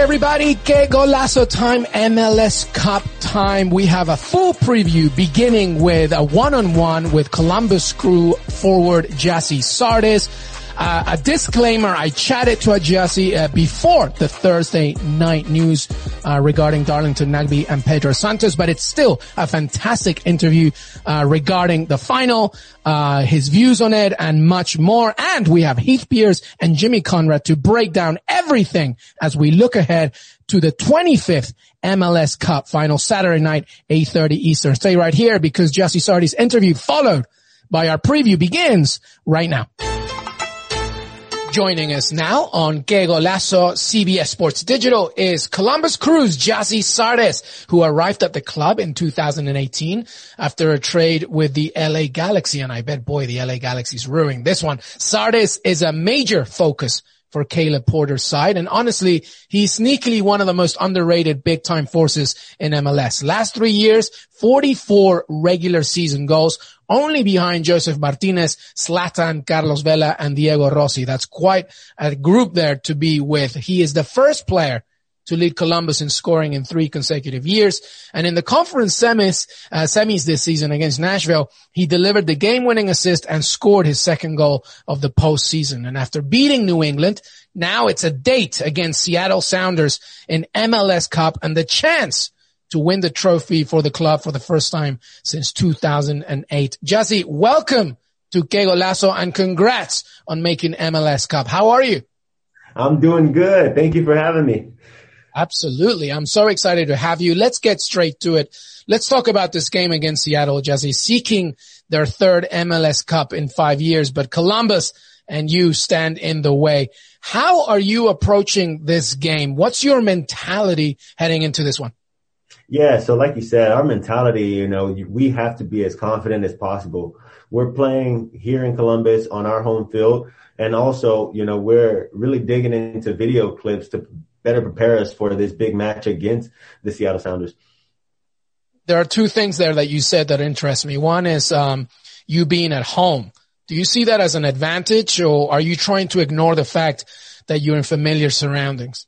everybody. Que golazo time, MLS Cup time. We have a full preview beginning with a one-on-one with Columbus Crew forward Gyasi Zardes. Uh, a disclaimer, I chatted to Gyasi uh, before the Thursday night news uh, regarding Darlington Nagbe and Pedro Santos, but it's still a fantastic interview uh, regarding the final, uh, his views on it, and much more. And we have Heath Pearce and Jimmy Conrad to break down everything as we look ahead to the 25th MLS Cup final Saturday night, 8.30 Eastern. Stay right here because Gyasi Zardes' interview followed by our preview begins right now. Joining us now on Que Golazo CBS Sports Digital is Columbus Crew's Gyasi Zardes, who arrived at the club in 2018 after a trade with the LA Galaxy. And I bet, boy, the LA Galaxy's ruining this one. Zardes is a major focus for Caleb Porter's side. And honestly, he's sneakily one of the most underrated big time forces in MLS. Last three years, 44 regular season goals, only behind Josef Martinez, Zlatan, Carlos Vela, and Diego Rossi. That's quite a group there to be with. He is the first player to lead Columbus in scoring in three consecutive years. And in the conference semis, uh, semis this season against Nashville, he delivered the game-winning assist and scored his second goal of the postseason. And after beating New England, now it's a date against Seattle Sounders in MLS Cup and the chance to win the trophy for the club for the first time since 2008. Gyasi, welcome to Que Golazo and congrats on making MLS Cup. How are you? I'm doing good. Thank you for having me. Absolutely. I'm so excited to have you. Let's get straight to it. Let's talk about this game against Seattle, Gyasi, seeking their third MLS Cup in five years, but Columbus and you stand in the way. How are you approaching this game? What's your mentality heading into this one? Yeah, so like you said, our mentality, you know, we have to be as confident as possible. We're playing here in Columbus on our home field. And also, you know, we're really digging into video clips to better prepare us for this big match against the Seattle Sounders. There are two things there that you said that interest me. One is, um, you being at home. Do you see that as an advantage or are you trying to ignore the fact that you're in familiar surroundings?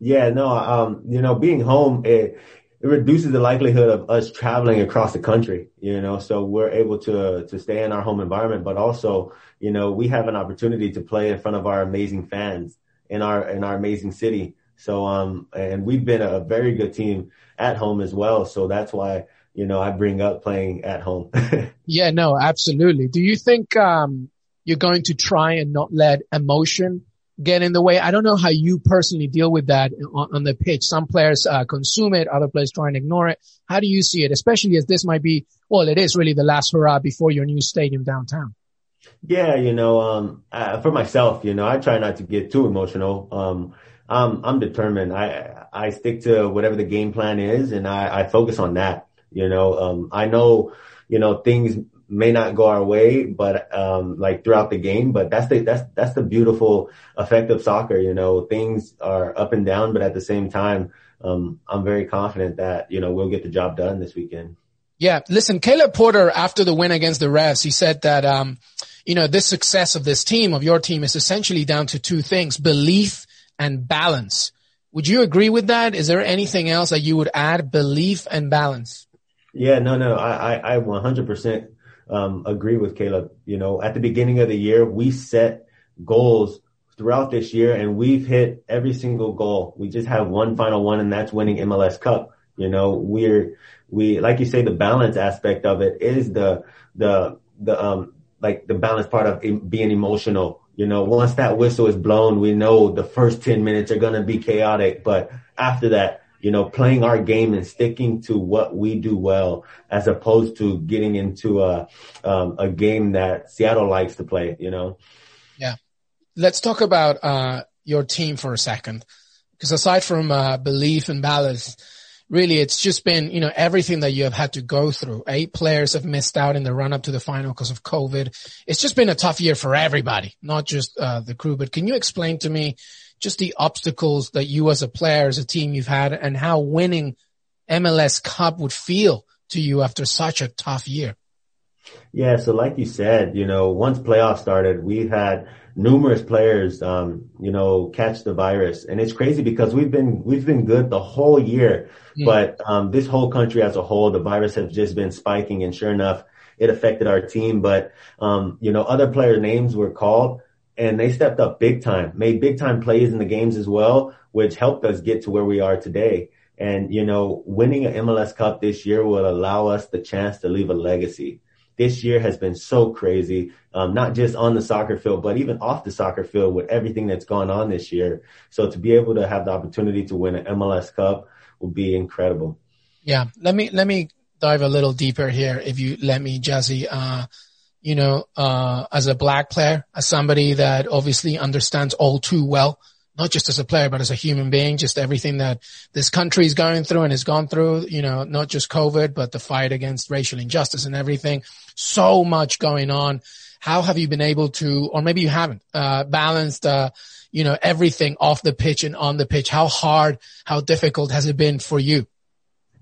Yeah, no, um, you know, being home, it, it reduces the likelihood of us traveling across the country, you know, so we're able to, to stay in our home environment, but also, you know, we have an opportunity to play in front of our amazing fans in our, in our amazing city. So, um, and we've been a very good team at home as well. So that's why, you know, I bring up playing at home. yeah, no, absolutely. Do you think, um, you're going to try and not let emotion get in the way. I don't know how you personally deal with that on, on the pitch. Some players uh, consume it, other players try and ignore it. How do you see it, especially as this might be, well, it is really the last hurrah before your new stadium downtown. Yeah, you know, um, uh, for myself, you know, I try not to get too emotional. Um, I'm, I'm determined. I, I stick to whatever the game plan is and I, I focus on that. You know, um, I know, you know, things may not go our way, but um, like throughout the game. But that's the that's that's the beautiful effect of soccer. You know, things are up and down, but at the same time, um, I'm very confident that you know we'll get the job done this weekend. Yeah, listen, Caleb Porter after the win against the Revs, he said that um, you know this success of this team of your team is essentially down to two things: belief and balance. Would you agree with that? Is there anything else that you would add? Belief and balance. Yeah, no, no, I, I, I 100% um, agree with Caleb. You know, at the beginning of the year, we set goals throughout this year and we've hit every single goal. We just have one final one and that's winning MLS Cup. You know, we're, we, like you say, the balance aspect of it is the, the, the, um, like the balance part of being emotional. You know, once that whistle is blown, we know the first 10 minutes are going to be chaotic, but after that, you know, playing our game and sticking to what we do well, as opposed to getting into a um, a game that Seattle likes to play. You know. Yeah, let's talk about uh, your team for a second, because aside from uh, belief and balance, really it's just been you know everything that you have had to go through. Eight players have missed out in the run up to the final because of COVID. It's just been a tough year for everybody, not just uh, the crew. But can you explain to me? just the obstacles that you as a player, as a team you've had and how winning MLS Cup would feel to you after such a tough year. Yeah. So like you said, you know, once playoffs started, we had numerous players, um, you know, catch the virus. And it's crazy because we've been, we've been good the whole year, mm. but, um, this whole country as a whole, the virus has just been spiking. And sure enough, it affected our team. But, um, you know, other player names were called and they stepped up big time, made big time plays in the games as well, which helped us get to where we are today. And, you know, winning an MLS Cup this year will allow us the chance to leave a legacy. This year has been so crazy, um, not just on the soccer field, but even off the soccer field with everything that's gone on this year. So to be able to have the opportunity to win an MLS Cup will be incredible. Yeah. Let me, let me dive a little deeper here, if you let me, Gyasi. Uh, you know, uh, as a black player, as somebody that obviously understands all too well not just as a player, but as a human being, just everything that this country is going through and has gone through, you know, not just COVID, but the fight against racial injustice and everything. So much going on. How have you been able to, or maybe you haven't, uh, balanced, uh, you know, everything off the pitch and on the pitch? How hard, how difficult has it been for you?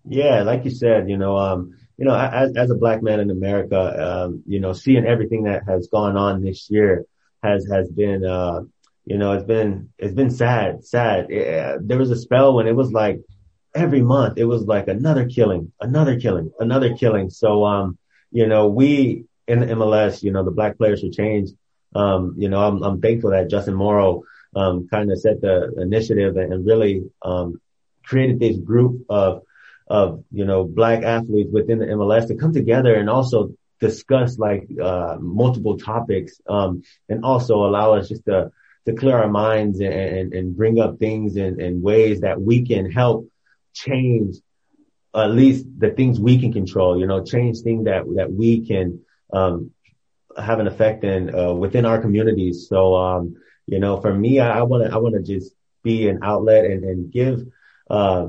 Yeah, like you said, you know, um, you know, as, as a black man in America, um, you know, seeing everything that has gone on this year has, has been, uh, you know, it's been, it's been sad, sad. It, there was a spell when it was like every month it was like another killing, another killing, another killing. So, um, you know, we in the MLS, you know, the Black Players for Change, um, you know, I'm, I'm thankful that Justin Morrow, um, kind of set the initiative and really, um, created this group of, of, you know, black athletes within the MLS to come together and also discuss like, uh, multiple topics, um, and also allow us just to, to clear our minds and, and, and bring up things in, in ways that we can help change at least the things we can control, you know, change things that, that we can, um, have an effect in, uh, within our communities. So, um, you know, for me, I want to, I want to just be an outlet and, and give, uh,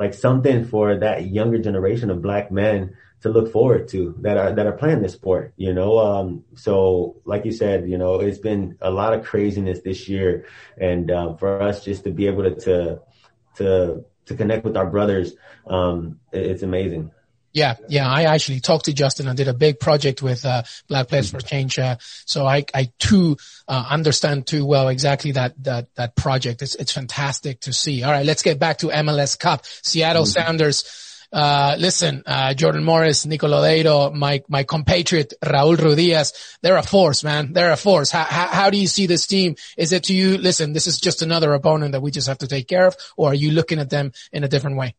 like something for that younger generation of black men to look forward to that are that are playing this sport. You know, um, so like you said, you know, it's been a lot of craziness this year, and uh, for us just to be able to to to, to connect with our brothers, um, it's amazing. Yeah, yeah. I actually talked to Justin and did a big project with uh, Black Players for Change. Uh, so I, I too uh, understand too well exactly that that that project. It's it's fantastic to see. All right, let's get back to MLS Cup. Seattle mm-hmm. Sounders uh, listen, uh, Jordan Morris, Nico Lodeiro, my, my compatriot Raul Ruidiaz, they're a force, man. They're a force. How, how, how do you see this team? Is it to you, listen, this is just another opponent that we just have to take care of, or are you looking at them in a different way?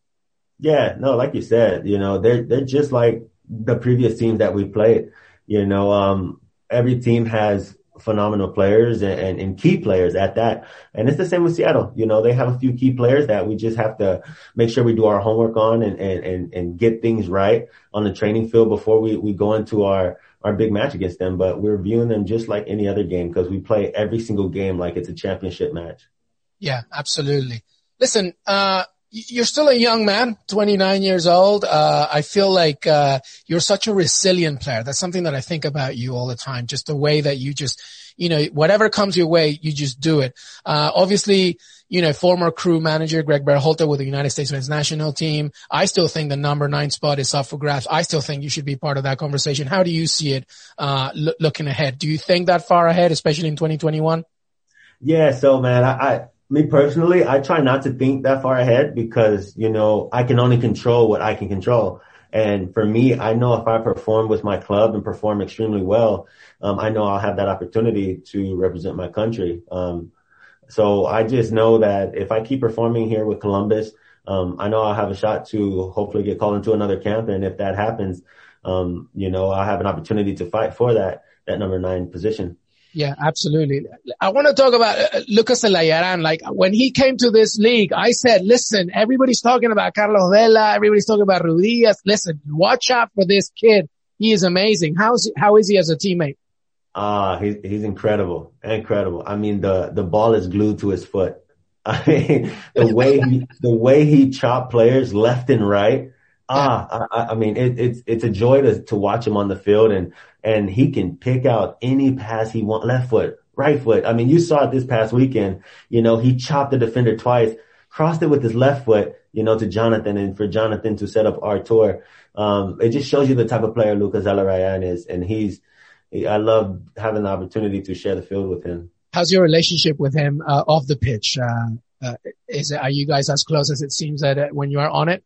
Yeah, no, like you said, you know, they're, they're just like the previous teams that we played. You know, um, every team has phenomenal players and, and, and, key players at that. And it's the same with Seattle. You know, they have a few key players that we just have to make sure we do our homework on and, and, and, and get things right on the training field before we, we go into our, our big match against them. But we're viewing them just like any other game because we play every single game like it's a championship match. Yeah, absolutely. Listen, uh, you're still a young man, 29 years old. Uh, I feel like, uh, you're such a resilient player. That's something that I think about you all the time. Just the way that you just, you know, whatever comes your way, you just do it. Uh, obviously, you know, former crew manager Greg Berhalter with the United States men's national team. I still think the number nine spot is up for grabs. I still think you should be part of that conversation. How do you see it, uh, lo- looking ahead? Do you think that far ahead, especially in 2021? Yeah. So man, I, I me personally, I try not to think that far ahead because, you know, I can only control what I can control. And for me, I know if I perform with my club and perform extremely well, um, I know I'll have that opportunity to represent my country. Um, so I just know that if I keep performing here with Columbus, um, I know I'll have a shot to hopefully get called into another camp. And if that happens, um, you know, I'll have an opportunity to fight for that, that number nine position. Yeah, absolutely. I want to talk about uh, Lucas Zelarayan. Like when he came to this league, I said, listen, everybody's talking about Carlos Vela. Everybody's talking about Ruidiaz. Listen, watch out for this kid. He is amazing. How's, how is he as a teammate? Ah, uh, he's, he's incredible. Incredible. I mean, the, the ball is glued to his foot. I mean, the way he, the way he chopped players left and right. Ah, I, I mean, it, it's, it's a joy to, to watch him on the field and, and he can pick out any pass he wants, left foot, right foot. I mean, you saw it this past weekend. You know, he chopped the defender twice, crossed it with his left foot, you know, to Jonathan and for Jonathan to set up Artur. Um, it just shows you the type of player Lucas Zelarayan is. And he's, I love having the opportunity to share the field with him. How's your relationship with him uh, off the pitch? Uh, uh, is it, are you guys as close as it seems that uh, when you are on it?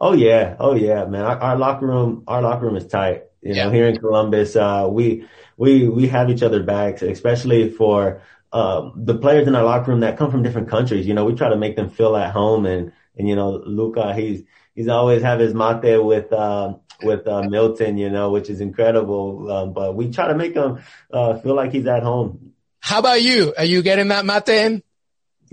Oh yeah, oh yeah, man. Our, our locker room, our locker room is tight. You know, here in Columbus, uh, we we we have each other backs, especially for um, the players in our locker room that come from different countries. You know, we try to make them feel at home, and and you know, Luka, he's he's always have his mate with uh, with uh, Milton, you know, which is incredible. Um, but we try to make him uh, feel like he's at home. How about you? Are you getting that mate in?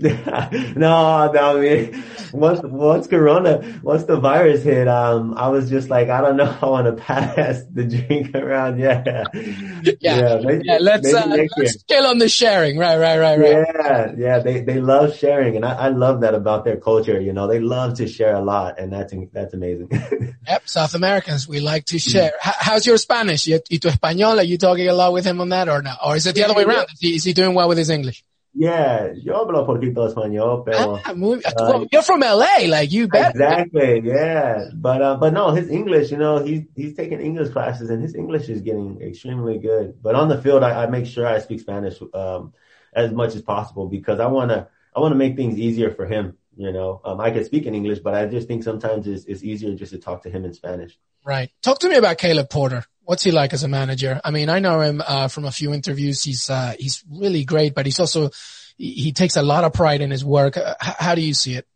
no, no, I mean, once, once Corona, once the virus hit, um, I was just like, I don't know I want to pass the drink around. Yeah. Yeah. Yeah. Maybe, yeah let's, uh, let's scale on the sharing. Right, right, right, right. Yeah. Yeah. They, they love sharing. And I, I love that about their culture. You know, they love to share a lot and that's, that's amazing. yep. South Americans, we like to share. how's your Spanish? Y tu español? Are you talking a lot with him on that or no? Or is it the yeah, other way around? Is he, is he doing well with his English? Yeah, yo hablo poquito español, pero ah, muy, uh, you're from LA, like you. Exactly, yeah. But uh, but no, his English, you know, he's he's taking English classes, and his English is getting extremely good. But on the field, I, I make sure I speak Spanish um, as much as possible because I wanna I wanna make things easier for him. You know, um, I can speak in English, but I just think sometimes it's, it's easier just to talk to him in Spanish. Right. Talk to me about Caleb Porter. What's he like as a manager? I mean, I know him uh, from a few interviews. He's uh, he's really great, but he's also he takes a lot of pride in his work. Uh, how do you see it?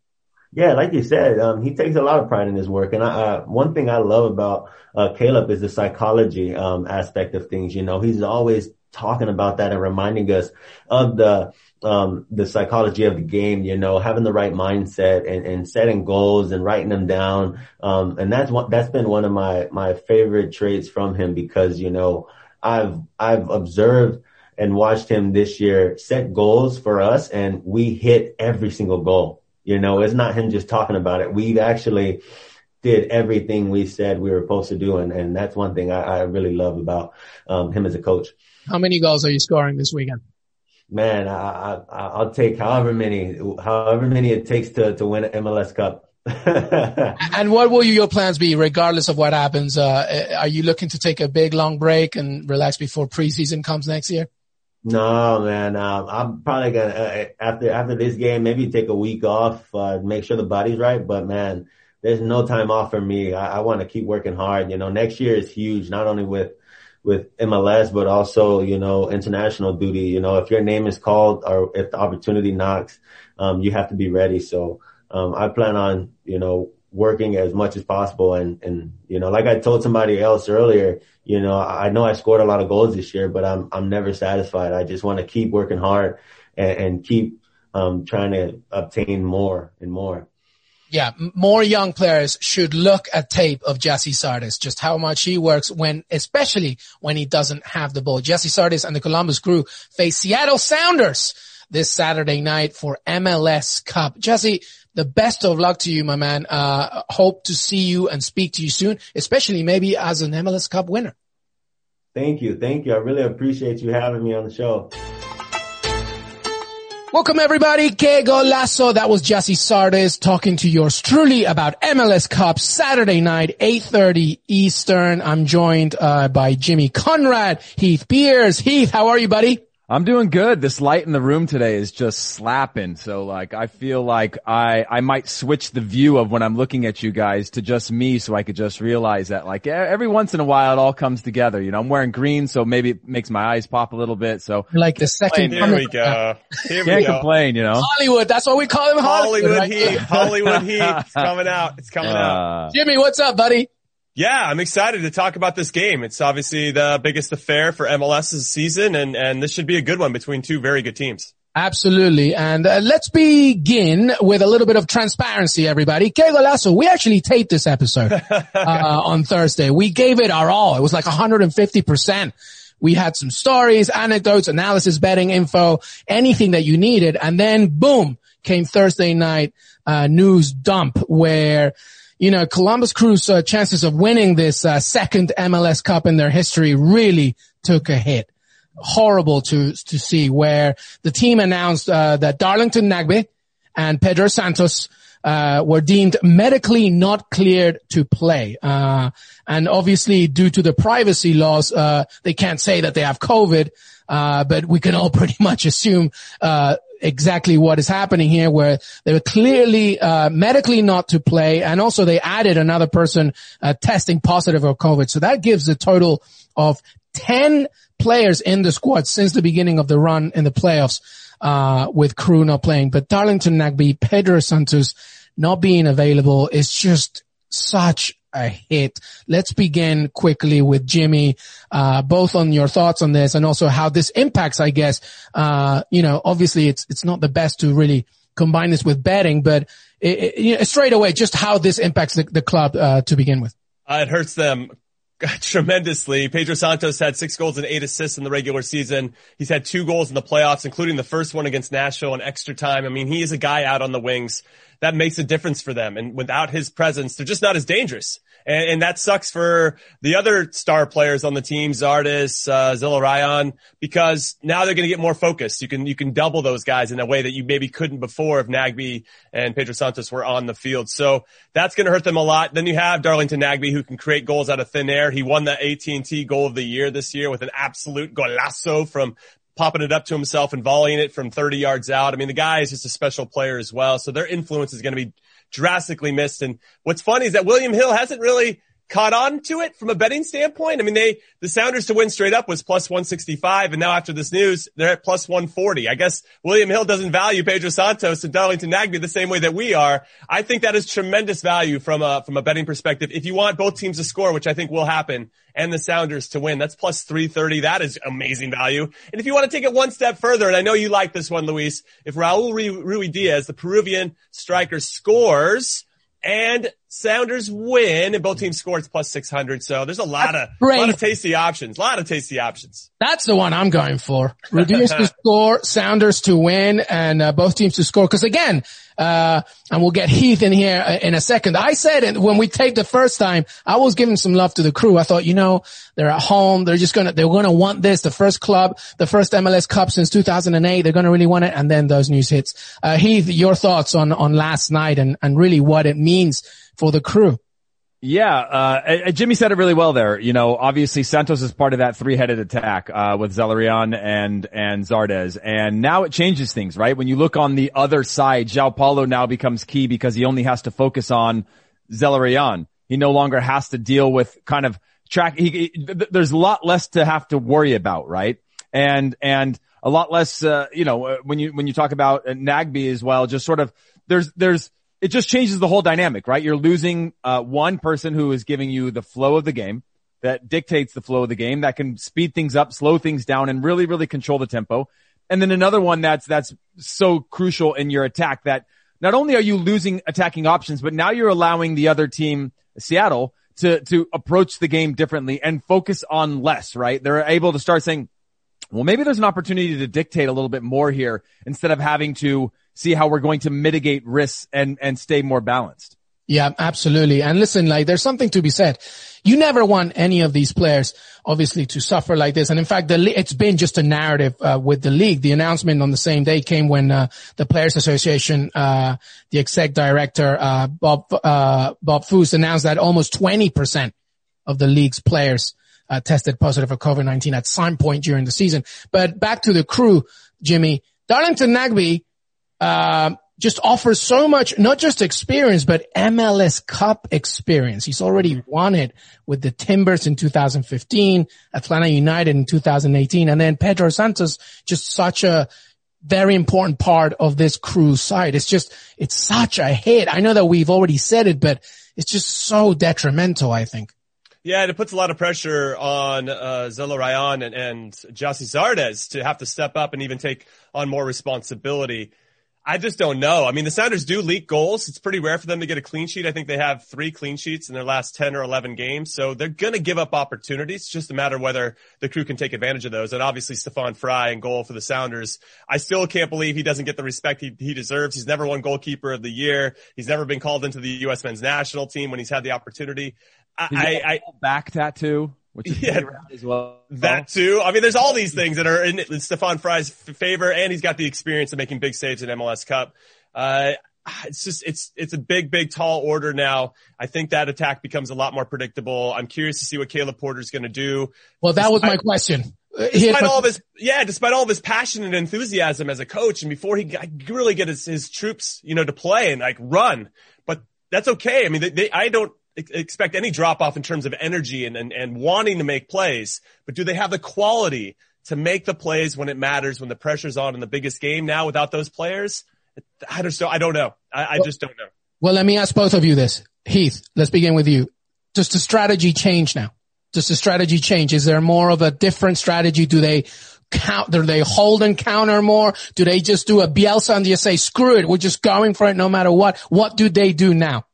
Yeah, like you said, um, he takes a lot of pride in his work. And I, uh, one thing I love about uh, Caleb is the psychology um, aspect of things. You know, he's always talking about that and reminding us of the um, the psychology of the game, you know, having the right mindset and, and setting goals and writing them down. Um, and that's what, that's been one of my, my favorite traits from him because, you know, I've, I've observed and watched him this year set goals for us and we hit every single goal. You know, it's not him just talking about it. We've actually did everything we said we were supposed to do. And, and that's one thing I, I really love about, um, him as a coach. How many goals are you scoring this weekend? Man, I, I, will take however many, however many it takes to, to win an MLS Cup. and what will your plans be, regardless of what happens? Uh, are you looking to take a big long break and relax before preseason comes next year? No, man. Um, I'm probably gonna uh, after after this game, maybe take a week off, uh, make sure the body's right. But man, there's no time off for me. I, I want to keep working hard. You know, next year is huge, not only with with MLS, but also, you know, international duty. You know, if your name is called or if the opportunity knocks, um, you have to be ready. So, um, I plan on, you know, working as much as possible. And, and, you know, like I told somebody else earlier, you know, I know I scored a lot of goals this year, but I'm, I'm never satisfied. I just want to keep working hard and, and keep, um, trying to obtain more and more yeah, more young players should look at tape of Gyasi Zardes, just how much he works when, especially when he doesn't have the ball. Gyasi Zardes and the Columbus crew face Seattle Sounders this Saturday night for MLS Cup. Gyasi, the best of luck to you, my man. Uh, hope to see you and speak to you soon, especially maybe as an MLS Cup winner. Thank you. Thank you. I really appreciate you having me on the show. Welcome everybody. Que golazo. That was Gyasi Zardes talking to yours truly about MLS Cup Saturday night, 8.30 Eastern. I'm joined uh, by Jimmy Conrad, Heath Pearce. Heath, how are you, buddy? I'm doing good. This light in the room today is just slapping. So like, I feel like I, I might switch the view of when I'm looking at you guys to just me so I could just realize that like every once in a while it all comes together. You know, I'm wearing green, so maybe it makes my eyes pop a little bit. So like the second. Here we go. Here Can't go. complain, you know. Hollywood. That's what we call him. Hollywood, Hollywood Heat. Hollywood Heat. It's coming out. It's coming uh, out. Jimmy, what's up, buddy? Yeah, I'm excited to talk about this game. It's obviously the biggest affair for MLS's season, and, and this should be a good one between two very good teams. Absolutely. And uh, let's begin with a little bit of transparency, everybody. Que golazo. We actually taped this episode uh, on Thursday. We gave it our all. It was like 150%. We had some stories, anecdotes, analysis, betting info, anything that you needed. And then boom, came Thursday night uh, news dump where you know, Columbus Crew's uh, chances of winning this uh, second MLS Cup in their history really took a hit. Horrible to to see where the team announced uh, that Darlington Nagbe and Pedro Santos uh, were deemed medically not cleared to play. Uh, and obviously due to the privacy laws, uh, they can't say that they have COVID. But we can all pretty much assume, exactly what is happening here where they were clearly, uh, medically not to play. And also they added another person, testing positive for COVID. So that gives a total of 10 players in the squad since the beginning of the run in the playoffs uh, with Crew not playing. But Darlington Nagbe, Pedro Santos not being available is just such a hit. Let's begin quickly with Jimmy, uh, both on your thoughts on this and also how this impacts, I guess, uh, you know, obviously it's, it's not the best to really combine this with betting, but it, it, you know, straight away, just how this impacts the, the club, uh, to begin with. Uh, it hurts them tremendously. Pedro Santos had six goals and eight assists in the regular season. He's had two goals in the playoffs, including the first one against Nashville in extra time. I mean, he is a guy out on the wings that makes a difference for them. And without his presence, they're just not as dangerous. And, and that sucks for the other star players on the team, Zardes, uh, Zelarayán, because now they're going to get more focused. You can, you can double those guys in a way that you maybe couldn't before if Nagbe and Pedro Santos were on the field. So that's going to hurt them a lot. Then you have Darlington Nagbe who can create goals out of thin air. He won the AT&T goal of the year this year with an absolute golazo from popping it up to himself and volleying it from 30 yards out. I mean, the guy is just a special player as well. So their influence is going to be drastically missed. And what's funny is that William Hill hasn't really caught on to it from a betting standpoint. I mean, they, the Sounders to win straight up was plus 165. And now after this news, they're at plus 140. I guess William Hill doesn't value Pedro Santos and Darlington Nagbe the same way that we are. I think that is tremendous value from a, from a betting perspective. If you want both teams to score, which I think will happen, and the Sounders to win, that's plus 330. That is amazing value. And if you want to take it one step further, and I know you like this one, Luis, if Raul Ruidiaz, the Peruvian striker scores, and Sounders win, and both teams score. It's plus six hundred. So there's a lot of a lot of tasty options. A lot of tasty options. That's the one I'm going for. Ruidiaz to score, Sounders to win, and uh, both teams to score. Because again, uh, and we'll get Heath in here uh, in a second. I said when we taped the first time. I was giving some love to the crew. I thought, you know, they're at home. They're just gonna they're gonna want this. The first club, the first MLS Cup since 2008. They're gonna really want it. And then those news hits. Uh, Heath, your thoughts on on last night and and really what it means for the crew. Yeah, uh, Jimmy said it really well there. You know, obviously Santos is part of that three-headed attack, uh, with Zelarayán and, and Zardes. And now it changes things, right? When you look on the other side, João Paulo now becomes key because he only has to focus on Zelarayán. He no longer has to deal with kind of track. He, he, there's a lot less to have to worry about, right? And, and a lot less, uh, you know, uh, when you, when you talk about Nagbe as well, just sort of, there's, there's, it just changes the whole dynamic, right? You're losing uh, one person who is giving you the flow of the game that dictates the flow of the game that can speed things up, slow things down and really, really control the tempo. And then another one that's, that's so crucial in your attack that not only are you losing attacking options, but now you're allowing the other team, Seattle, to, to approach the game differently and focus on less, right? They're able to start saying, well, maybe there's an opportunity to dictate a little bit more here instead of having to see how we're going to mitigate risks and, and stay more balanced. Yeah, absolutely. And listen, like there's something to be said. You never want any of these players, obviously, to suffer like this. And in fact, the, it's been just a narrative uh, with the league. The announcement on the same day came when uh, the Players Association, uh, the exec director uh, Bob uh, Bob Foose announced that almost 20 percent of the league's players uh, tested positive for COVID-19 at some point during the season. But back to the crew, Jimmy Darlington Nagbe uh, just offers so much, not just experience, but MLS Cup experience. He's already won it with the Timbers in 2015, Atlanta United in 2018, and then Pedro Santos, just such a very important part of this crew side. It's just, it's such a hit. I know that we've already said it, but it's just so detrimental, I think. Yeah, and it puts a lot of pressure on uh, Zelarayán and, and Gyasi Zardes to have to step up and even take on more responsibility. I just don't know. I mean, the Sounders do leak goals. It's pretty rare for them to get a clean sheet. I think they have three clean sheets in their last 10 or 11 games. So they're going to give up opportunities. It's just a matter of whether the crew can take advantage of those. And obviously Stefan Frei and goal for the Sounders. I still can't believe he doesn't get the respect he, he deserves. He's never won goalkeeper of the year. He's never been called into the U.S. men's national team when he's had the opportunity. I, I, I back tattoo which is yeah, as well. That too. I mean, there's all these things that are in, in Stefan Frei's favor, and he's got the experience of making big saves in MLS Cup. Uh, it's just it's it's a big big tall order now. I think that attack becomes a lot more predictable. I'm curious to see what Caleb Porter's going to do. Well, that was my question. Uh, despite all of his yeah, despite all of his passion and enthusiasm as a coach, and before he got, really get his, his troops you know to play and like run, but that's okay. I mean, they, they, I don't expect any drop off in terms of energy and, and and wanting to make plays, but do they have the quality? To make the plays when it matters, when the pressure's on in the biggest game now without those players, I just don't, I don't know. I, I just don't know. Well, let me ask both of you this. Heath, let's begin with you. Does the strategy change now? Does the strategy change? Is there more of a different strategy? Do they count, do they hold and counter more? Do they just do a Bielsa and just say, screw it, we're just going for it no matter what? What do they do now?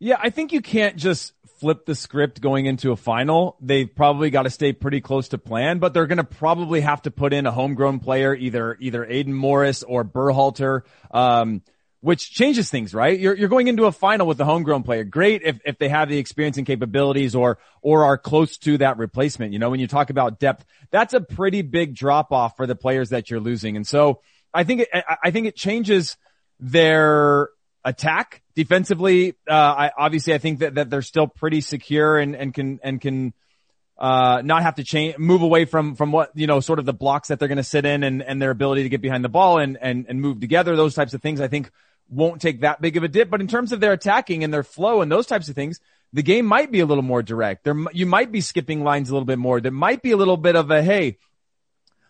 Yeah, I think you can't just flip the script going into a final. They've probably got to stay pretty close to plan, but they're going to probably have to put in a homegrown player, either, either Aiden Morris or Berhalter, Um, which changes things, right? You're, you're going into a final with a homegrown player. Great if, if they have the experience and capabilities or, or are close to that replacement. You know, when you talk about depth, that's a pretty big drop off for the players that you're losing. And so I think it, I think it changes their attack defensively. Uh, I obviously I think that, that they're still pretty secure and, and can, and can, uh, not have to change, move away from, from what, you know, sort of the blocks that they're going to sit in and, and their ability to get behind the ball and, and, and move together. Those types of things I think won't take that big of a dip. But in terms of their attacking and their flow and those types of things, the game might be a little more direct. There, you might be skipping lines a little bit more. There might be a little bit of a, hey,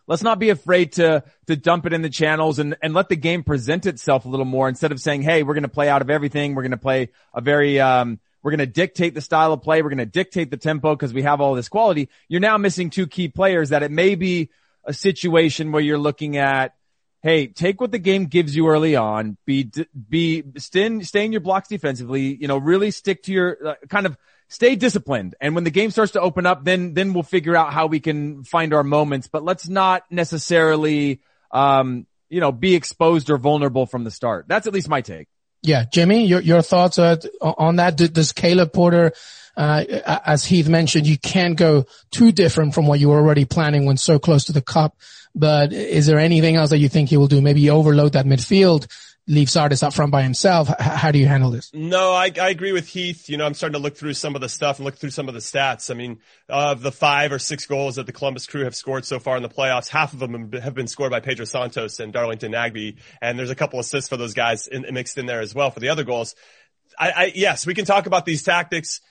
let's not be afraid to, to dump it in the channels and, and let the game present itself a little more instead of saying, hey, we're going to play out of everything. We're going to play a very, um, we're going to dictate the style of play. We're going to dictate the tempo because we have all this quality. You're now missing two key players that it may be a situation where you're looking at, hey, take what the game gives you early on. Be, be, stay in, stay in your blocks defensively. You know, really stick to your uh, kind of stay disciplined. And when the game starts to open up, then, then we'll figure out how we can find our moments, but let's not necessarily, um, you know, be exposed or vulnerable from the start. That's at least my take. Yeah. Jimmy, your, your thoughts on that? Does Caleb Porter, uh, as Heath mentioned, you can't go too different from what you were already planning when so close to the cup. But is there anything else that you think he will do? Maybe overload that midfield, leave Zardes up front by himself. How do you handle this? No, I, I agree with Heath. You know, I'm starting to look through some of the stuff and look through some of the stats. I mean, of the five or six goals that the Columbus Crew have scored so far in the playoffs, half of them have been scored by Pedro Santos and Darlington Nagbe. And there's a couple assists for those guys in, mixed in there as well for the other goals. I, I yes, we can talk about these tactics.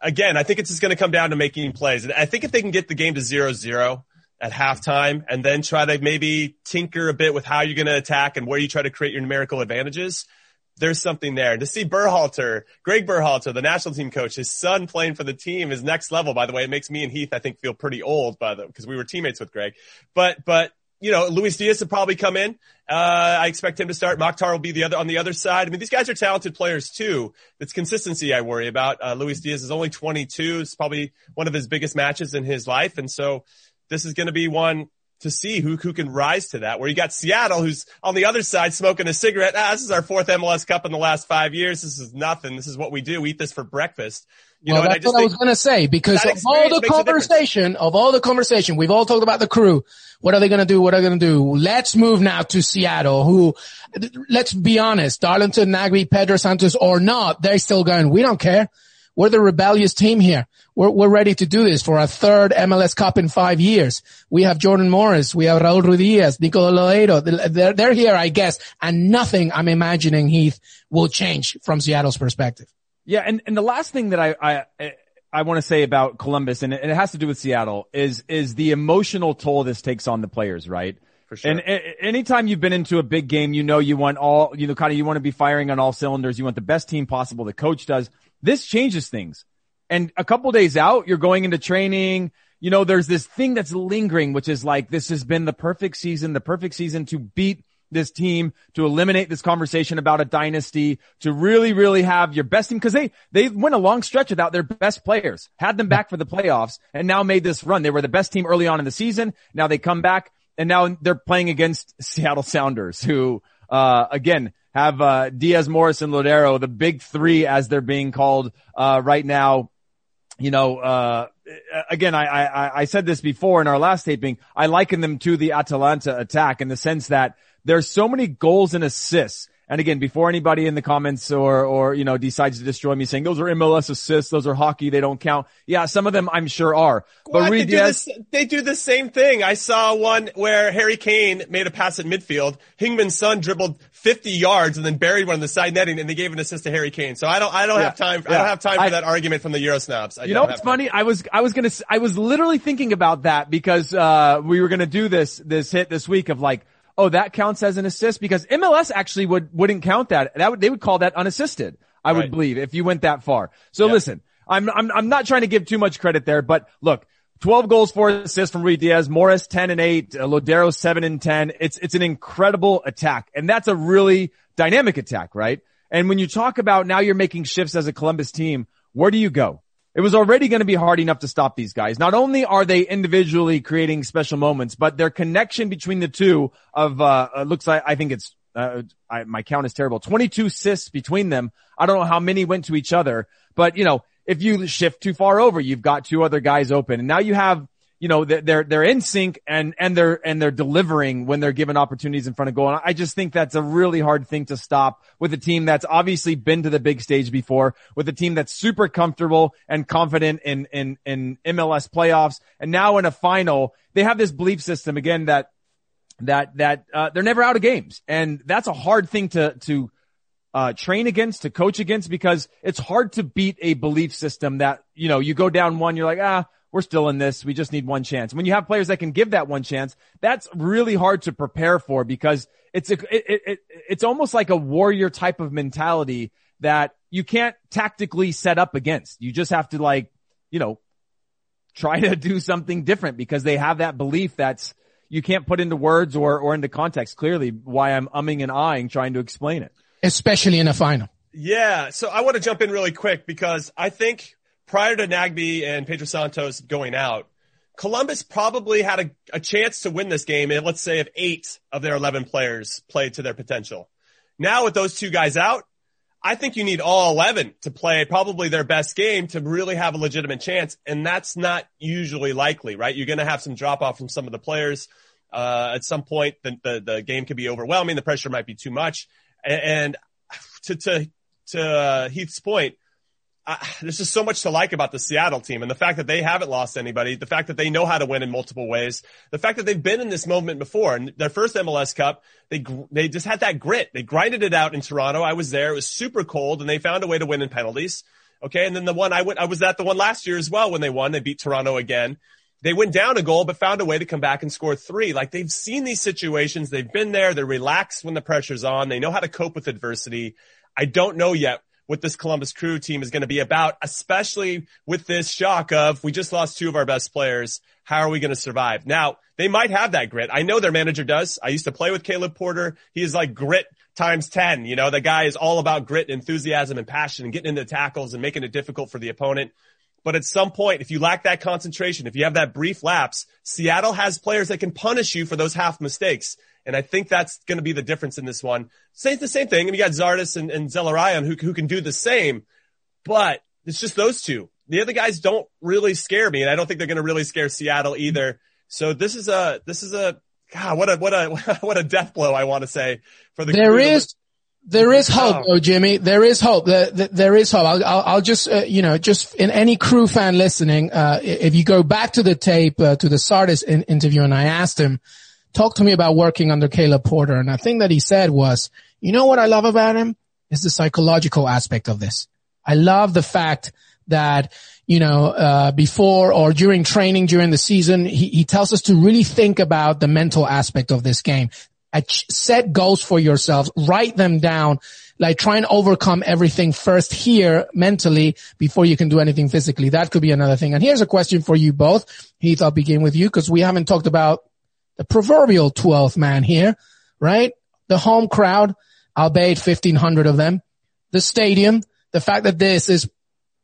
Again, I think it's just going to come down to making plays. And I think if they can get the game to zero zero, at halftime and then try to maybe tinker a bit with how you're going to attack and where you try to create your numerical advantages. There's something there. To see Berhalter, Greg Berhalter, the national team coach, his son playing for the team is next level. By the way, it makes me and Heath, I think, feel pretty old by the, because we were teammates with Greg. But, but, you know, Luis Diaz will probably come in. Uh, I expect him to start. Mokhtar will be the other, on the other side. I mean, these guys are talented players too. It's consistency I worry about. Uh, Luis Diaz is only 22. It's probably one of his biggest matches in his life. And so, this is going to be one to see who, who can rise to that. Where you got Seattle, who's on the other side smoking a cigarette. Ah, this is our fourth MLS Cup in the last five years. This is nothing. This is what we do. We eat this for breakfast. You well, know, that's I what I was going to say because of all the conversation, of all the conversation, we've all talked about the crew. What are they going to do? What are they going to do? Let's move now to Seattle, who, let's be honest, Darlington, Nagbe, Pedro Santos or not, they're still going, we don't care. We're the rebellious team here. We're, we're ready to do this for our third MLS Cup in five years. We have Jordan Morris. We have Raul Ruidiaz, Nicola Lodeiro. They're, they're here, I guess, and nothing I'm imagining Heath will change from Seattle's perspective. Yeah. And, and the last thing that I, I, I want to say about Columbus, and it has to do with Seattle, is is the emotional toll this takes on the players, right? For sure. And anytime you've been into a big game, you know you want all, you know, kind of you want to be firing on all cylinders. You want the best team possible. The coach does. This changes things. And a couple days out, you're going into training. You know, there's this thing that's lingering, which is like, this has been the perfect season, the perfect season to beat this team, to eliminate this conversation about a dynasty, to really, really have your best team. Cause they, they went a long stretch without their best players, had them back for the playoffs and now made this run. They were the best team early on in the season. Now they come back and now they're playing against Seattle Sounders who, uh, again, have uh, Diaz, Morris, and Lodeiro, the big three as they're being called uh, right now. You know, uh, again, I, I, I said this before in our last taping. I liken them to the Atalanta attack in the sense that there's so many goals and assists And again, before anybody in the comments or, or, you know, decides to destroy me saying those are MLS assists, those are hockey, they don't count. Yeah, some of them I'm sure are. But? Reed they, do Diaz, this, they do the same thing. I saw one where Harry Kane made a pass at midfield. Heung-min Son dribbled 50 yards and then buried one in the side netting and they gave an assist to Harry Kane. So I don't, I don't Yeah. have time, I Yeah. don't have time for I- that argument from the Eurosnobs. I You know what's funny? I was I was gonna I was literally thinking about that because uh we were gonna do this this hit this week of like oh that counts as an assist because MLS actually would wouldn't count that that would they would call that unassisted I would believe if you went that far. So Yeah. listen, I'm I'm I'm not trying to give too much credit there, but look. 12 goals, 4 assists from Ruidiaz, Morris 10 and 8, uh, Lodeiro 7 and 10. It's, it's an incredible attack. And that's a really dynamic attack, right? And when you talk about now you're making shifts as a Columbus team, where do you go? It was already going to be hard enough to stop these guys. Not only are they individually creating special moments, but their connection between the two of, uh, uh, looks like, I think it's, uh, I, my count is terrible. 22 assists between them. I don't know how many went to each other, but you know, if you shift too far over, you've got two other guys open and now you have, you know, they're, they're, in sync and, and they're, and they're delivering when they're given opportunities in front of goal. And I just think that's a really hard thing to stop with a team that's obviously been to the big stage before, with a team that's super comfortable and confident in, in, in MLS playoffs. And now in a final, they have this belief system again that, that, that, uh, they're never out of games. And that's a hard thing to, to, uh, train against, to coach against, because it's hard to beat a belief system that, you know, you go down one, you're like, ah, we're still in this. We just need one chance. When you have players that can give that one chance, that's really hard to prepare for because it's a, it, it, it, it's almost like a warrior type of mentality that you can't tactically set up against. You just have to like, you know, try to do something different because they have that belief that's, you can't put into words or, or into context clearly why I'm umming and ahhing trying to explain it. Especially in a final. Yeah. So I want to jump in really quick because I think prior to Nagbe and Pedro Santos going out, Columbus probably had a, a chance to win this game. And let's say if eight of their 11 players played to their potential. Now with those two guys out, I think you need all 11 to play probably their best game to really have a legitimate chance. And that's not usually likely, right? You're going to have some drop off from some of the players. Uh, at some point, the, the, the game could be overwhelming. The pressure might be too much. And, to, to, to uh, Heath's point, there's just so much to like about the Seattle team and the fact that they haven't lost anybody, the fact that they know how to win in multiple ways, the fact that they've been in this moment before and their first MLS Cup, they, they just had that grit. They grinded it out in Toronto. I was there. It was super cold and they found a way to win in penalties. Okay. And then the one I went, I was at the one last year as well when they won. They beat Toronto again. They went down a goal, but found a way to come back and score three. Like they've seen these situations. They've been there. They're relaxed when the pressure's on. They know how to cope with adversity. I don't know yet what this Columbus Crew team is going to be about, especially with this shock of we just lost two of our best players. How are we going to survive? Now, they might have that grit. I know their manager does. I used to play with Caleb Porter. He is like grit times 10. You know, the guy is all about grit, enthusiasm, and passion and getting into tackles and making it difficult for the opponent. But at some point, if you lack that concentration, if you have that brief lapse, Seattle has players that can punish you for those half mistakes. And I think that's going to be the difference in this one. Say the same thing. And you got Zardes and, and who, who can do the same, but it's just those two. The other guys don't really scare me. And I don't think they're going to really scare Seattle either. So this is a, this is a, God, what a, what a, what a death blow. I want to say for the, There is, there is hope though, Jimmy. There is hope. There, there- there is hope. I'll, I'll, I'll just, uh, you know, just in any crew fan listening, uh, if you go back to the tape, uh, to the Zardes in, interview and I asked him, talk to me about working under Caleb Porter. And the thing that he said was, you know what I love about him is the psychological aspect of this. I love the fact that, you know, uh, before or during training during the season, he, he tells us to really think about the mental aspect of this game. Set goals for yourself, write them down, like try and overcome everything first here mentally before you can do anything physically. That could be another thing. And here's a question for you both. Heath, I'll begin with you because we haven't talked about the proverbial 12th man here, right? The home crowd, albeit 1500 of them, the stadium, the fact that this is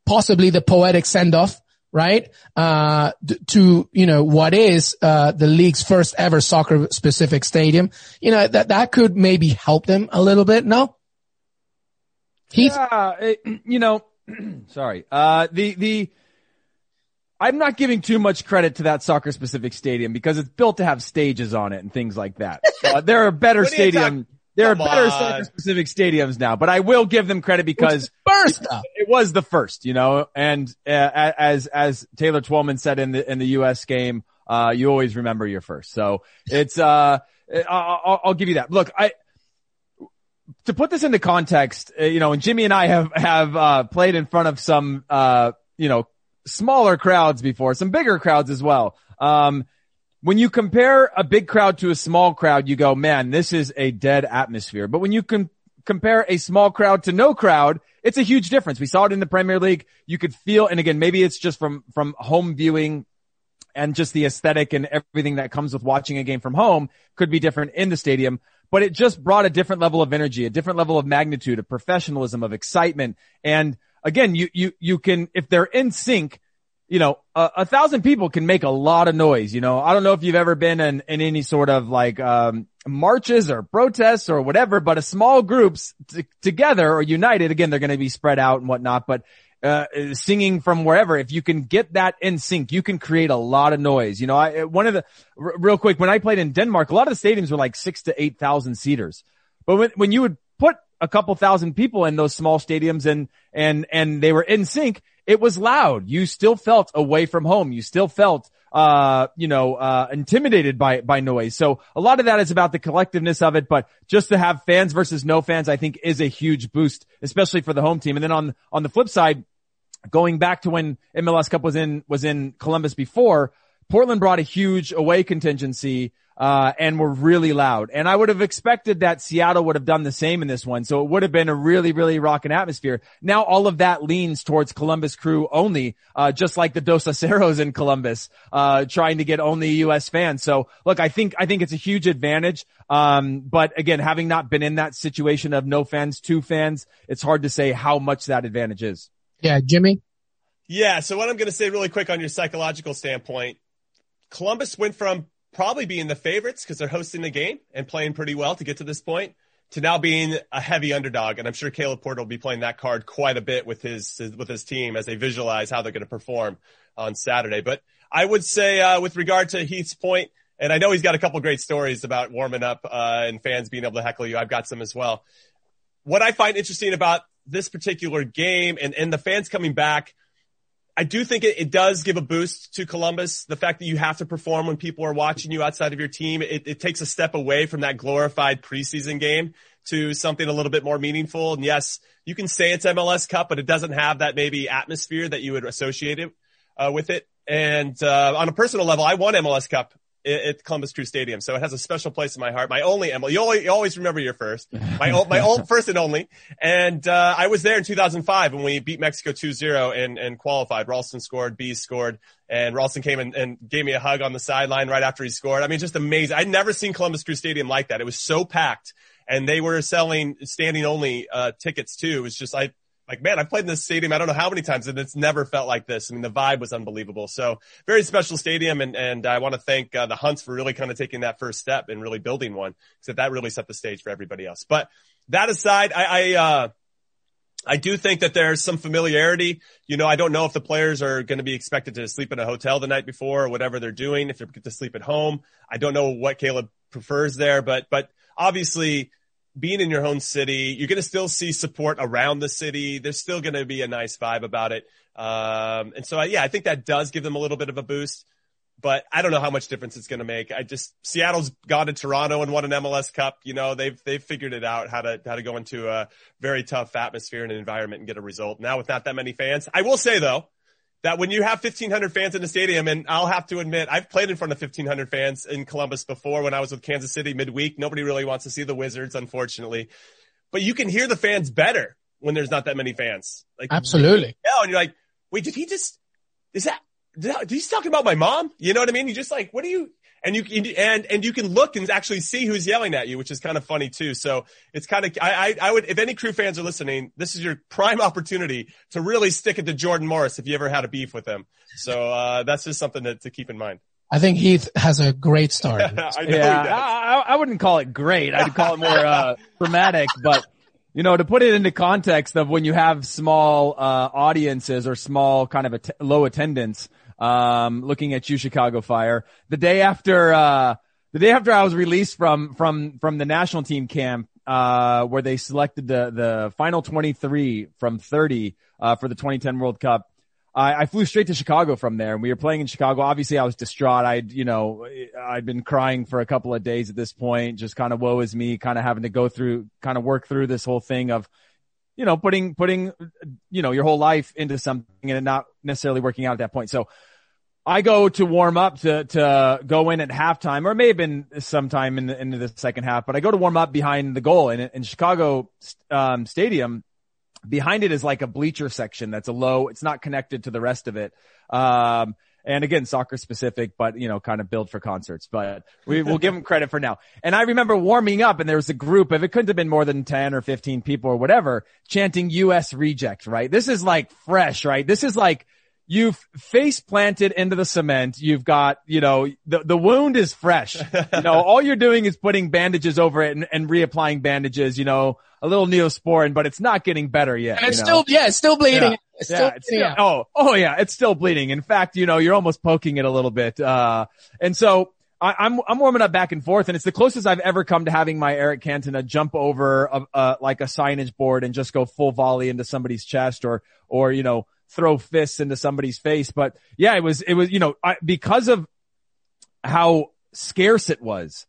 possibly the poetic send off, right? Uh, to, you know, what is, uh, the league's first ever soccer specific stadium, you know, that, that could maybe help them a little bit. No? Heath? Yeah, it- you know, sorry. Uh, the, the, I'm not giving too much credit to that soccer specific stadium because it's built to have stages on it and things like that. Uh, there are better stadiums. There Come are better on. specific stadiums now, but I will give them credit because First up. it was the first, you know, and uh, as as Taylor Twellman said in the in the U.S. game, uh, you always remember your first. So it's uh, I'll, I'll- I'll give you that. Look, I to put this into context, uh, you know, and Jimmy and I have have uh, played in front of some uh, you know smaller crowds before, some bigger crowds as well. Um, when you compare a big crowd to a small crowd, you go, man, this is a dead atmosphere. But when you can compare a small crowd to no crowd, it's a huge difference. We saw it in the Premier League. You could feel, and again, maybe it's just from, from home viewing and just the aesthetic and everything that comes with watching a game from home could be different in the stadium, but it just brought a different level of energy, a different level of magnitude, of professionalism, of excitement. And again, you, you, you can, if they're in sync, you know, a, a thousand people can make a lot of noise. You know, I don't know if you've ever been in, in any sort of like, um, marches or protests or whatever, but a small groups t- together or united, again, they're going to be spread out and whatnot, but, uh, singing from wherever, if you can get that in sync, you can create a lot of noise. You know, I, one of the, r- real quick, when I played in Denmark, a lot of the stadiums were like six to 8,000 seaters. But when, when you would put a couple thousand people in those small stadiums and, and, and they were in sync, it was loud. You still felt away from home. You still felt, uh, you know, uh, intimidated by, by noise. So a lot of that is about the collectiveness of it, but just to have fans versus no fans, I think is a huge boost, especially for the home team. And then on, on the flip side, going back to when MLS Cup was in, was in Columbus before, Portland brought a huge away contingency, uh, and were really loud. And I would have expected that Seattle would have done the same in this one. So it would have been a really, really rocking atmosphere. Now all of that leans towards Columbus crew only, uh, just like the Dos a Ceros in Columbus, uh, trying to get only U.S. fans. So look, I think, I think it's a huge advantage. Um, but again, having not been in that situation of no fans, two fans, it's hard to say how much that advantage is. Yeah, Jimmy. Yeah. So what I'm going to say really quick on your psychological standpoint, Columbus went from probably being the favorites because they're hosting the game and playing pretty well to get to this point to now being a heavy underdog. And I'm sure Caleb Porter will be playing that card quite a bit with his, with his team as they visualize how they're going to perform on Saturday. But I would say, uh, with regard to Heath's point, and I know he's got a couple great stories about warming up, uh, and fans being able to heckle you. I've got some as well. What I find interesting about this particular game and, and the fans coming back, I do think it, it does give a boost to Columbus. The fact that you have to perform when people are watching you outside of your team, it, it takes a step away from that glorified preseason game to something a little bit more meaningful. And yes, you can say it's MLS Cup, but it doesn't have that maybe atmosphere that you would associate it uh, with it. And uh, on a personal level, I won MLS Cup at Columbus Crew Stadium, so it has a special place in my heart. My only MLS, you always, you always remember your first, my o- my old first and only. And uh, I was there in 2005 when we beat Mexico 2-0 and and qualified. Ralston scored, Bees scored, and Ralston came and, and gave me a hug on the sideline right after he scored. I mean, just amazing. I'd never seen Columbus Crew Stadium like that. It was so packed, and they were selling standing only uh, tickets too. It was just I like, man, I've played in this stadium. I don't know how many times and it's never felt like this. I mean, the vibe was unbelievable. So very special stadium. And, and I want to thank uh, the Hunts for really kind of taking that first step and really building one because that really set the stage for everybody else. But that aside, I, I, uh, I do think that there's some familiarity. You know, I don't know if the players are going to be expected to sleep in a hotel the night before or whatever they're doing, if they're to sleep at home. I don't know what Caleb prefers there, but, but obviously being in your own city, you're going to still see support around the city. There's still going to be a nice vibe about it. Um, and so, I, yeah, I think that does give them a little bit of a boost, but I don't know how much difference it's going to make. I just, Seattle's gone to Toronto and won an MLS Cup. You know, they've, they've figured it out how to, how to go into a very tough atmosphere and an environment and get a result. Now with not that many fans, I will say though, that when you have 1500 fans in the stadium, and I'll have to admit, I've played in front of 1500 fans in Columbus before when I was with Kansas City midweek. Nobody really wants to see the Wizards, unfortunately, but you can hear the fans better when there's not that many fans. Like Absolutely. yeah, and you're like, wait, did he just? Is that? Did that, he's talking about my mom? You know what I mean? You just like, what are you? And you can and and you can look and actually see who's yelling at you, which is kind of funny too. So it's kind of I, I I would if any crew fans are listening, this is your prime opportunity to really stick it to Jordan Morris if you ever had a beef with him. So uh, that's just something to, to keep in mind. I think Heath has a great story. I Yeah. I, I, I wouldn't call it great. I'd call it more uh, dramatic. But you know, to put it into context of when you have small uh, audiences or small kind of att- low attendance, um, looking at you, Chicago Fire, the day after uh, the day after I was released from from from the national team camp. uh, where they selected the, the final 23 from 30, uh, for the 2010 World Cup. I, I flew straight to Chicago from there and we were playing in Chicago. Obviously I was distraught. I'd, you know, I'd been crying for a couple of days at this point, just kind of woe is me, kind of having to go through, kind of work through this whole thing of, you know, putting, putting, you know, your whole life into something and not necessarily working out at that point. So I go to warm up to, to go in at halftime or it may have been sometime in the, into the second half, but I go to warm up behind the goal in, in Chicago, um, stadium Behind it is like a bleacher section that's a low. It's not connected to the rest of it. Um, and again, soccer specific, but you know, kind of built for concerts, but we will give them credit for now. And I remember warming up and there was a group of, it couldn't have been more than 10 or 15 people or whatever chanting US reject, right? This is like fresh, right? This is like, you've face planted into the cement. You've got, you know, the, the wound is fresh. You know, all you're doing is putting bandages over it and, and reapplying bandages, you know, a little neosporin, but it's not getting better yet. And it's you still, know? yeah, it's still bleeding. Yeah. It's yeah, still still, oh, oh yeah, it's still bleeding. In fact, you know, you're almost poking it a little bit. Uh, and so I, I'm, I'm warming up back and forth and it's the closest I've ever come to having my Eric Cantona jump over a, a, like a signage board and just go full volley into somebody's chest or, or, you know, throw fists into somebody's face. But yeah, it was, it was, you know, I, because of how scarce it was,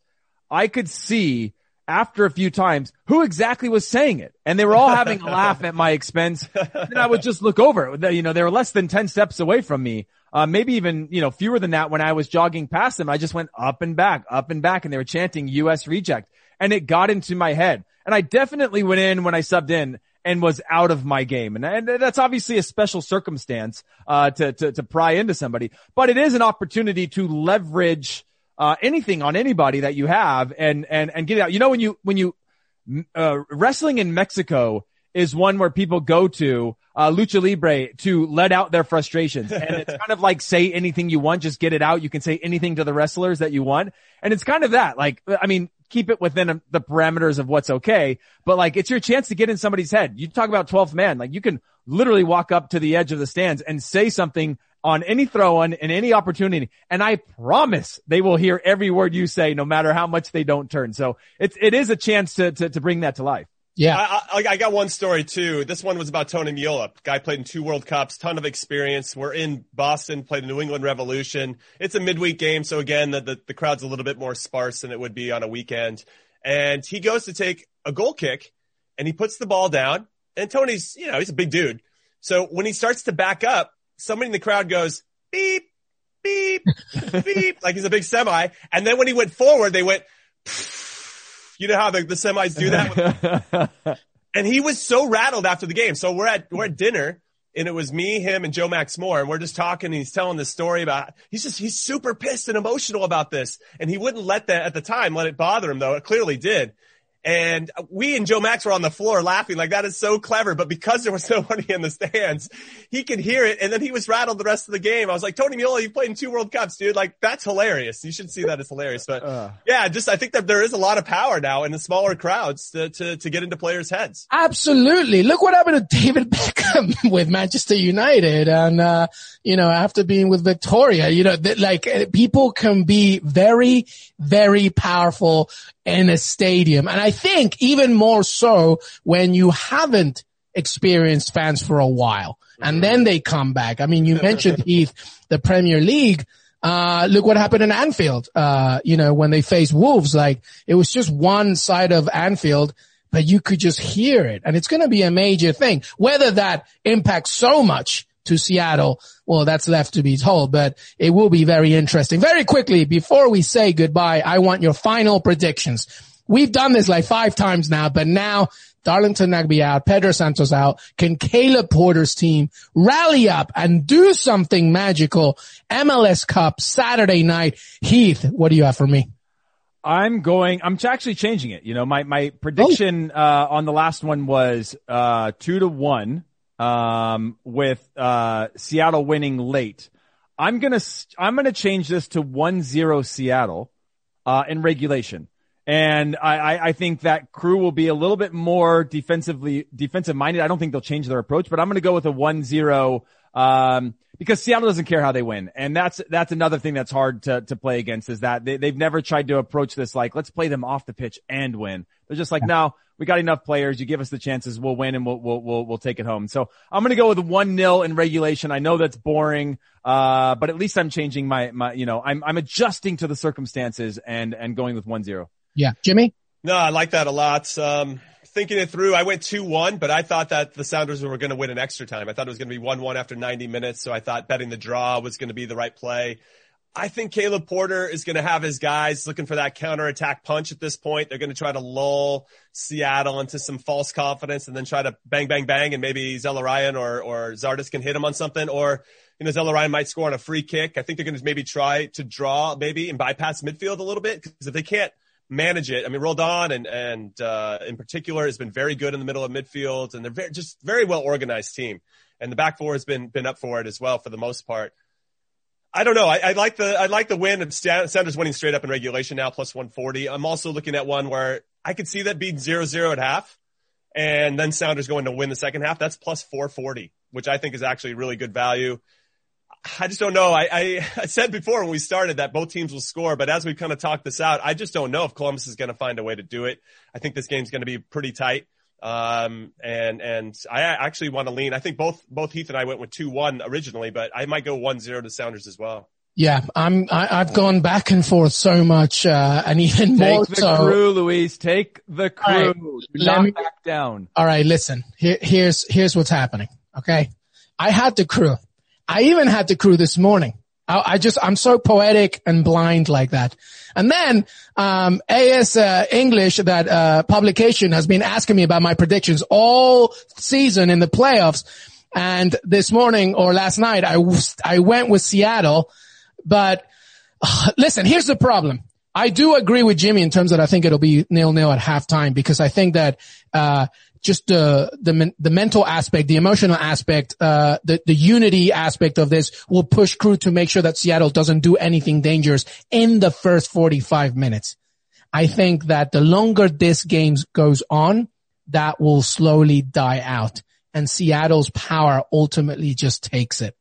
I could see after a few times who exactly was saying it. And they were all having a laugh at my expense. And I would just look over. You know, they were less than 10 steps away from me. Uh, maybe even, you know, fewer than that when I was jogging past them. I just went up and back, up and back and they were chanting US reject and it got into my head. And I definitely went in when I subbed in and was out of my game. And, and that's obviously a special circumstance, uh, to, to, to pry into somebody, but it is an opportunity to leverage, uh, anything on anybody that you have and, and, and get it out. You know, when you, when you, uh, wrestling in Mexico is one where people go to, uh, lucha libre to let out their frustrations. And it's kind of like say anything you want, just get it out. You can say anything to the wrestlers that you want. And it's kind of that. Like, I mean, keep it within um, the parameters of what's okay, but like it's your chance to get in somebody's head. You talk about 12th man, like you can literally walk up to the edge of the stands and say something on any throw in any opportunity. And I promise they will hear every word you say, no matter how much they don't turn. So it's, it is a chance to, to, to bring that to life. Yeah. I, I, I, got one story too. This one was about Tony Meola. Guy played in two World Cups, ton of experience. We're in Boston, played the New England Revolution. It's a midweek game. So again, the, the, the crowd's a little bit more sparse than it would be on a weekend. And he goes to take a goal kick and he puts the ball down and Tony's, you know, he's a big dude. So when he starts to back up, somebody in the crowd goes beep, beep, beep, like he's a big semi. And then when he went forward, they went, you know how the, the semis do that? and he was so rattled after the game. So we're at, we're at dinner and it was me, him and Joe Max Moore. And we're just talking and he's telling this story about, he's just, he's super pissed and emotional about this. And he wouldn't let that at the time, let it bother him though. It clearly did. And we and Joe Max were on the floor laughing like that is so clever. But because there was nobody in the stands, he could hear it. And then he was rattled the rest of the game. I was like, Tony Meola, you played in two World Cups, dude. Like that's hilarious. You should see that as hilarious. But uh, yeah, just I think that there is a lot of power now in the smaller crowds to, to, to get into players' heads. Absolutely. Look what happened to David Beckham with Manchester United. And, uh, you know, after being with Victoria, you know, th- like people can be very, very powerful in a stadium. And I think even more so when you haven't experienced fans for a while and then they come back. I mean, you mentioned Heath, the Premier League. Uh, look what happened in Anfield. Uh, you know, when they faced Wolves, like it was just one side of Anfield, but you could just hear it and it's going to be a major thing. Whether that impacts so much to Seattle, well, that's left to be told, but it will be very interesting. Very quickly, before we say goodbye, I want your final predictions. We've done this like five times now, but now Darlington Nagbe out, Pedro Santos out. Can Caleb Porter's team rally up and do something magical? MLS Cup Saturday night. Heath, what do you have for me? I'm going, I'm actually changing it. You know, my, my prediction, oh. uh, on the last one was, uh, two to one um, with uh, Seattle winning late. I'm gonna I'm gonna change this to 1-0 Seattle uh, in regulation, and I, I think that crew will be a little bit more defensively defensive minded. I don't think they'll change their approach, but I'm gonna go with a 1-0 Um, because Seattle doesn't care how they win. And that's, that's another thing that's hard to, to play against is that they, they've never tried to approach this like, let's play them off the pitch and win. They're just like, no, we got enough players. You give us the chances. We'll win and we'll, we'll, we'll, we'll take it home. So I'm going to go with one nil in regulation. I know that's boring. Uh, but at least I'm changing my, my, you know, I'm, I'm adjusting to the circumstances and, and going with one zero. Yeah. Jimmy? No, I like that a lot. Um, thinking it through, I went 2-1, but I thought that the Sounders were going to win in extra time. I thought it was going to be 1-1 after 90 minutes, so I thought betting the draw was going to be the right play. I think Caleb Porter is going to have his guys looking for that counterattack punch at this point. They're going to try to lull Seattle into some false confidence and then try to bang, bang, bang, and maybe Zelarayán or, or Zardes can hit him on something, or, you know, Zelarayán might score on a free kick. I think they're going to maybe try to draw maybe and bypass midfield a little bit because if they can't – manage it. I mean, Roldan and, and, uh, in particular has been very good in the middle of midfield and they're very, just very well organized team. And the back four has been, been up for it as well for the most part. I don't know. I, I like the, I like the win of Sounders winning straight up in regulation now plus 140. I'm also looking at one where I could see that being zero zero at half and then Sounders going to win the second half. That's plus 440, which I think is actually really good value. I just don't know. I, I, I, said before when we started that both teams will score, but as we kind of talked this out, I just don't know if Columbus is going to find a way to do it. I think this game's going to be pretty tight. Um, and, and I actually want to lean. I think both, both Heath and I went with 2-1 originally, but I might go 1-0 to Sounders as well. Yeah, I'm. I, i have gone back and forth so much, uh, and even Take more the so. crew, Luis. Take the crew. All right, Do let not me- back down. All right, listen. Here, here's here's what's happening. Okay, I had the crew. I even had the crew this morning. I, I just I'm so poetic and blind like that. And then um, AS uh, English, that uh, publication, has been asking me about my predictions all season in the playoffs. And this morning or last night, I I went with Seattle, but uh, listen, here's the problem. I do agree with Jimmy in terms that I think it'll be nil nil at halftime because I think that uh, just the the the mental aspect, the emotional aspect, uh, the the unity aspect of this will push Crew to make sure that Seattle doesn't do anything dangerous in the first 45 minutes. I think that the longer this game goes on, that will slowly die out and Seattle's power ultimately just takes it.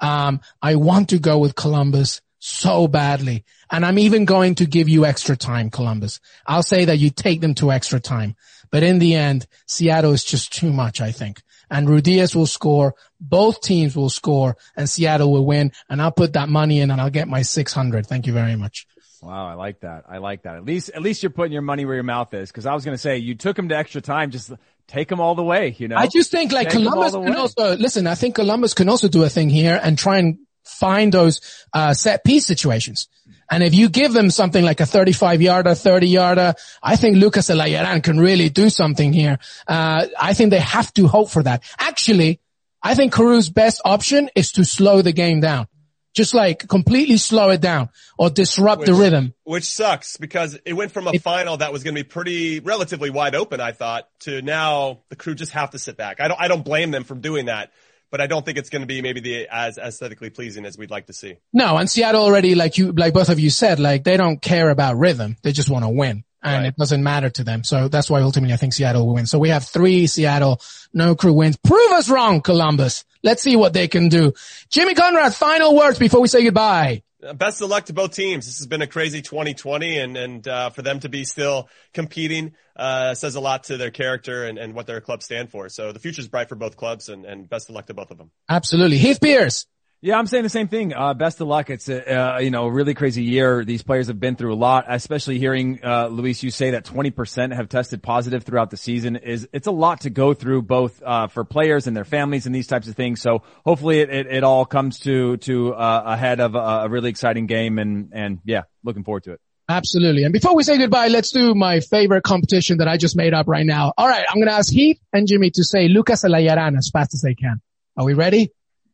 Um, I want to go with Columbus so badly. And I'm even going to give you extra time, Columbus. I'll say that you take them to extra time. But in the end, Seattle is just too much, I think. And Ruidiaz will score. Both teams will score and Seattle will win. And I'll put that money in and I'll get my 600. Thank you very much. Wow, I like that. I like that. At least, at least you're putting your money where your mouth is. Cause I was going to say you took them to extra time. Just take them all the way, you know? I just think like Take Columbus can also, listen, I think Columbus can also do a thing here and try and find those, uh, set piece situations. And if you give them something like a 35 yarder, 30 yarder, I think Lucas Zelarayán can really do something here. Uh, I think they have to hope for that. Actually, I think Caru's best option is to slow the game down. Just like completely slow it down or disrupt the rhythm. Which sucks because it went from a It- final that was going to be pretty relatively wide open, I thought, to now the crew just have to sit back. I don't, I don't blame them for doing that, but I don't think it's going to be maybe the as aesthetically pleasing as we'd like to see. No, and Seattle already, like you, like both of you said, like they don't care about rhythm. They just want to win and Right. it doesn't matter to them. So that's why ultimately I think Seattle will win. So we have three Seattle, no crew wins. Prove us wrong, Columbus. Let's see what they can do. Jimmy Conrad, final words before we say goodbye. Uh, Best of luck to both teams. This has been a crazy 2020 and, and, uh, for them to be still competing, uh, says a lot to their character and, and what their clubs stand for. So the future is bright for both clubs and, and best of luck to both of them. Absolutely. Heath Pearce. Yeah, I'm saying the same thing. Uh, best of luck. It's a, uh, you know, a really crazy year. These players have been through a lot, especially hearing, uh, Luis, you say that 20% have tested positive throughout the season is, it's a lot to go through both, uh, for players and their families and these types of things. So hopefully it, it, it all comes to, to, uh, ahead of a, a really exciting game and, and yeah, looking forward to it. Absolutely. And before we say goodbye, let's do my favorite competition that I just made up right now. All right. I'm going to ask Heath and Jimmy to say Lucas Zelarayán as fast as they can. Are we ready?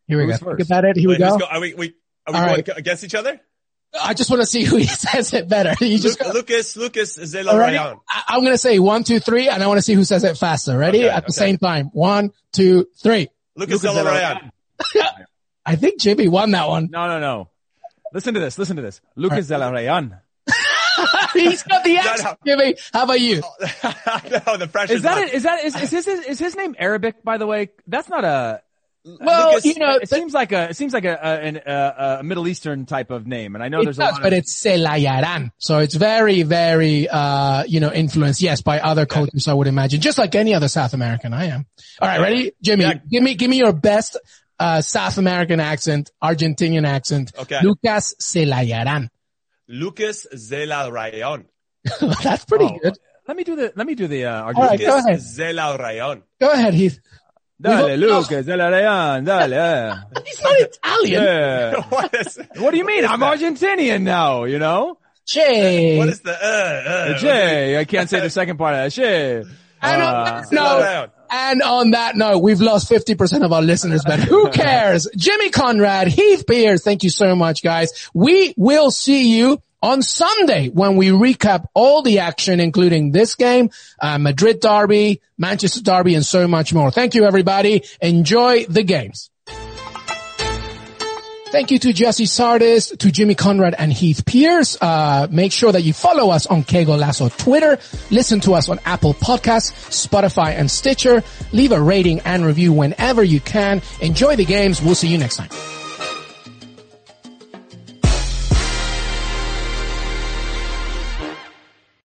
Here we Who's go. first? Think about it. Here Wait, we go. go- are we, we, are we going right. against each other? I just want to see who says it better. You just Lu- go. Lucas, Lucas Zela Rayan. I- I'm going to say one, two, three, and I want to see who says it faster. Ready? Okay, At the okay. same time. One, two, three. Lucas Lucas Zela Zela Rayan. I think Jimmy won that one. No, no, no. Listen to this. Listen to this. Lucas de la Rayan. He's got the no. accent, Jimmy. How about you? no, the pressure's Is that on. it? Is that, is, is his, is his name Arabic, by the way? That's not a, Well, Lucas- you know, It seems like a it seems like a a, an, a, a Middle Eastern type of name, and I know there's does, a lot but of, it's Selayaran. So it's very, very, uh, you know, influenced, yes, by other cultures, I would imagine, just like any other South American I am. All right, ready? Jimmy, Yeah. give me, give me your best, uh, South American accent, Argentinian accent. Okay. Lucas Selayaran. Lucas Zela Rayon. That's pretty Oh, good. Let me do the let me do the uh, All right, go ahead. Zela Rayon. Go ahead, Heath. Dale, We've- Lucas, dale, Rayan, dale. eh. He's not Italian. Yeah. What is, What do you mean? I'm that? Argentinian now, you know? Che. what is the, uh, uh, Jay, I can't say the second part of that shit. And on Uh, that Slow note, and on that note, we've lost 50% of our listeners, but who cares? Jimmy Conrad, Heath Pearce, thank you so much, guys. We will see you on Sunday when we recap all the action, including this game, uh, Madrid Derby, Manchester Derby, and so much more. Thank you, everybody. Enjoy the games. Thank you to Gyasi Zardes, to Jimmy Conrad and Heath Pearce. Uh, make sure that you follow us on Kego Lasso Twitter. Listen to us on Apple Podcasts, Spotify, and Stitcher. Leave a rating and review whenever you can. Enjoy the games. We'll see you next time.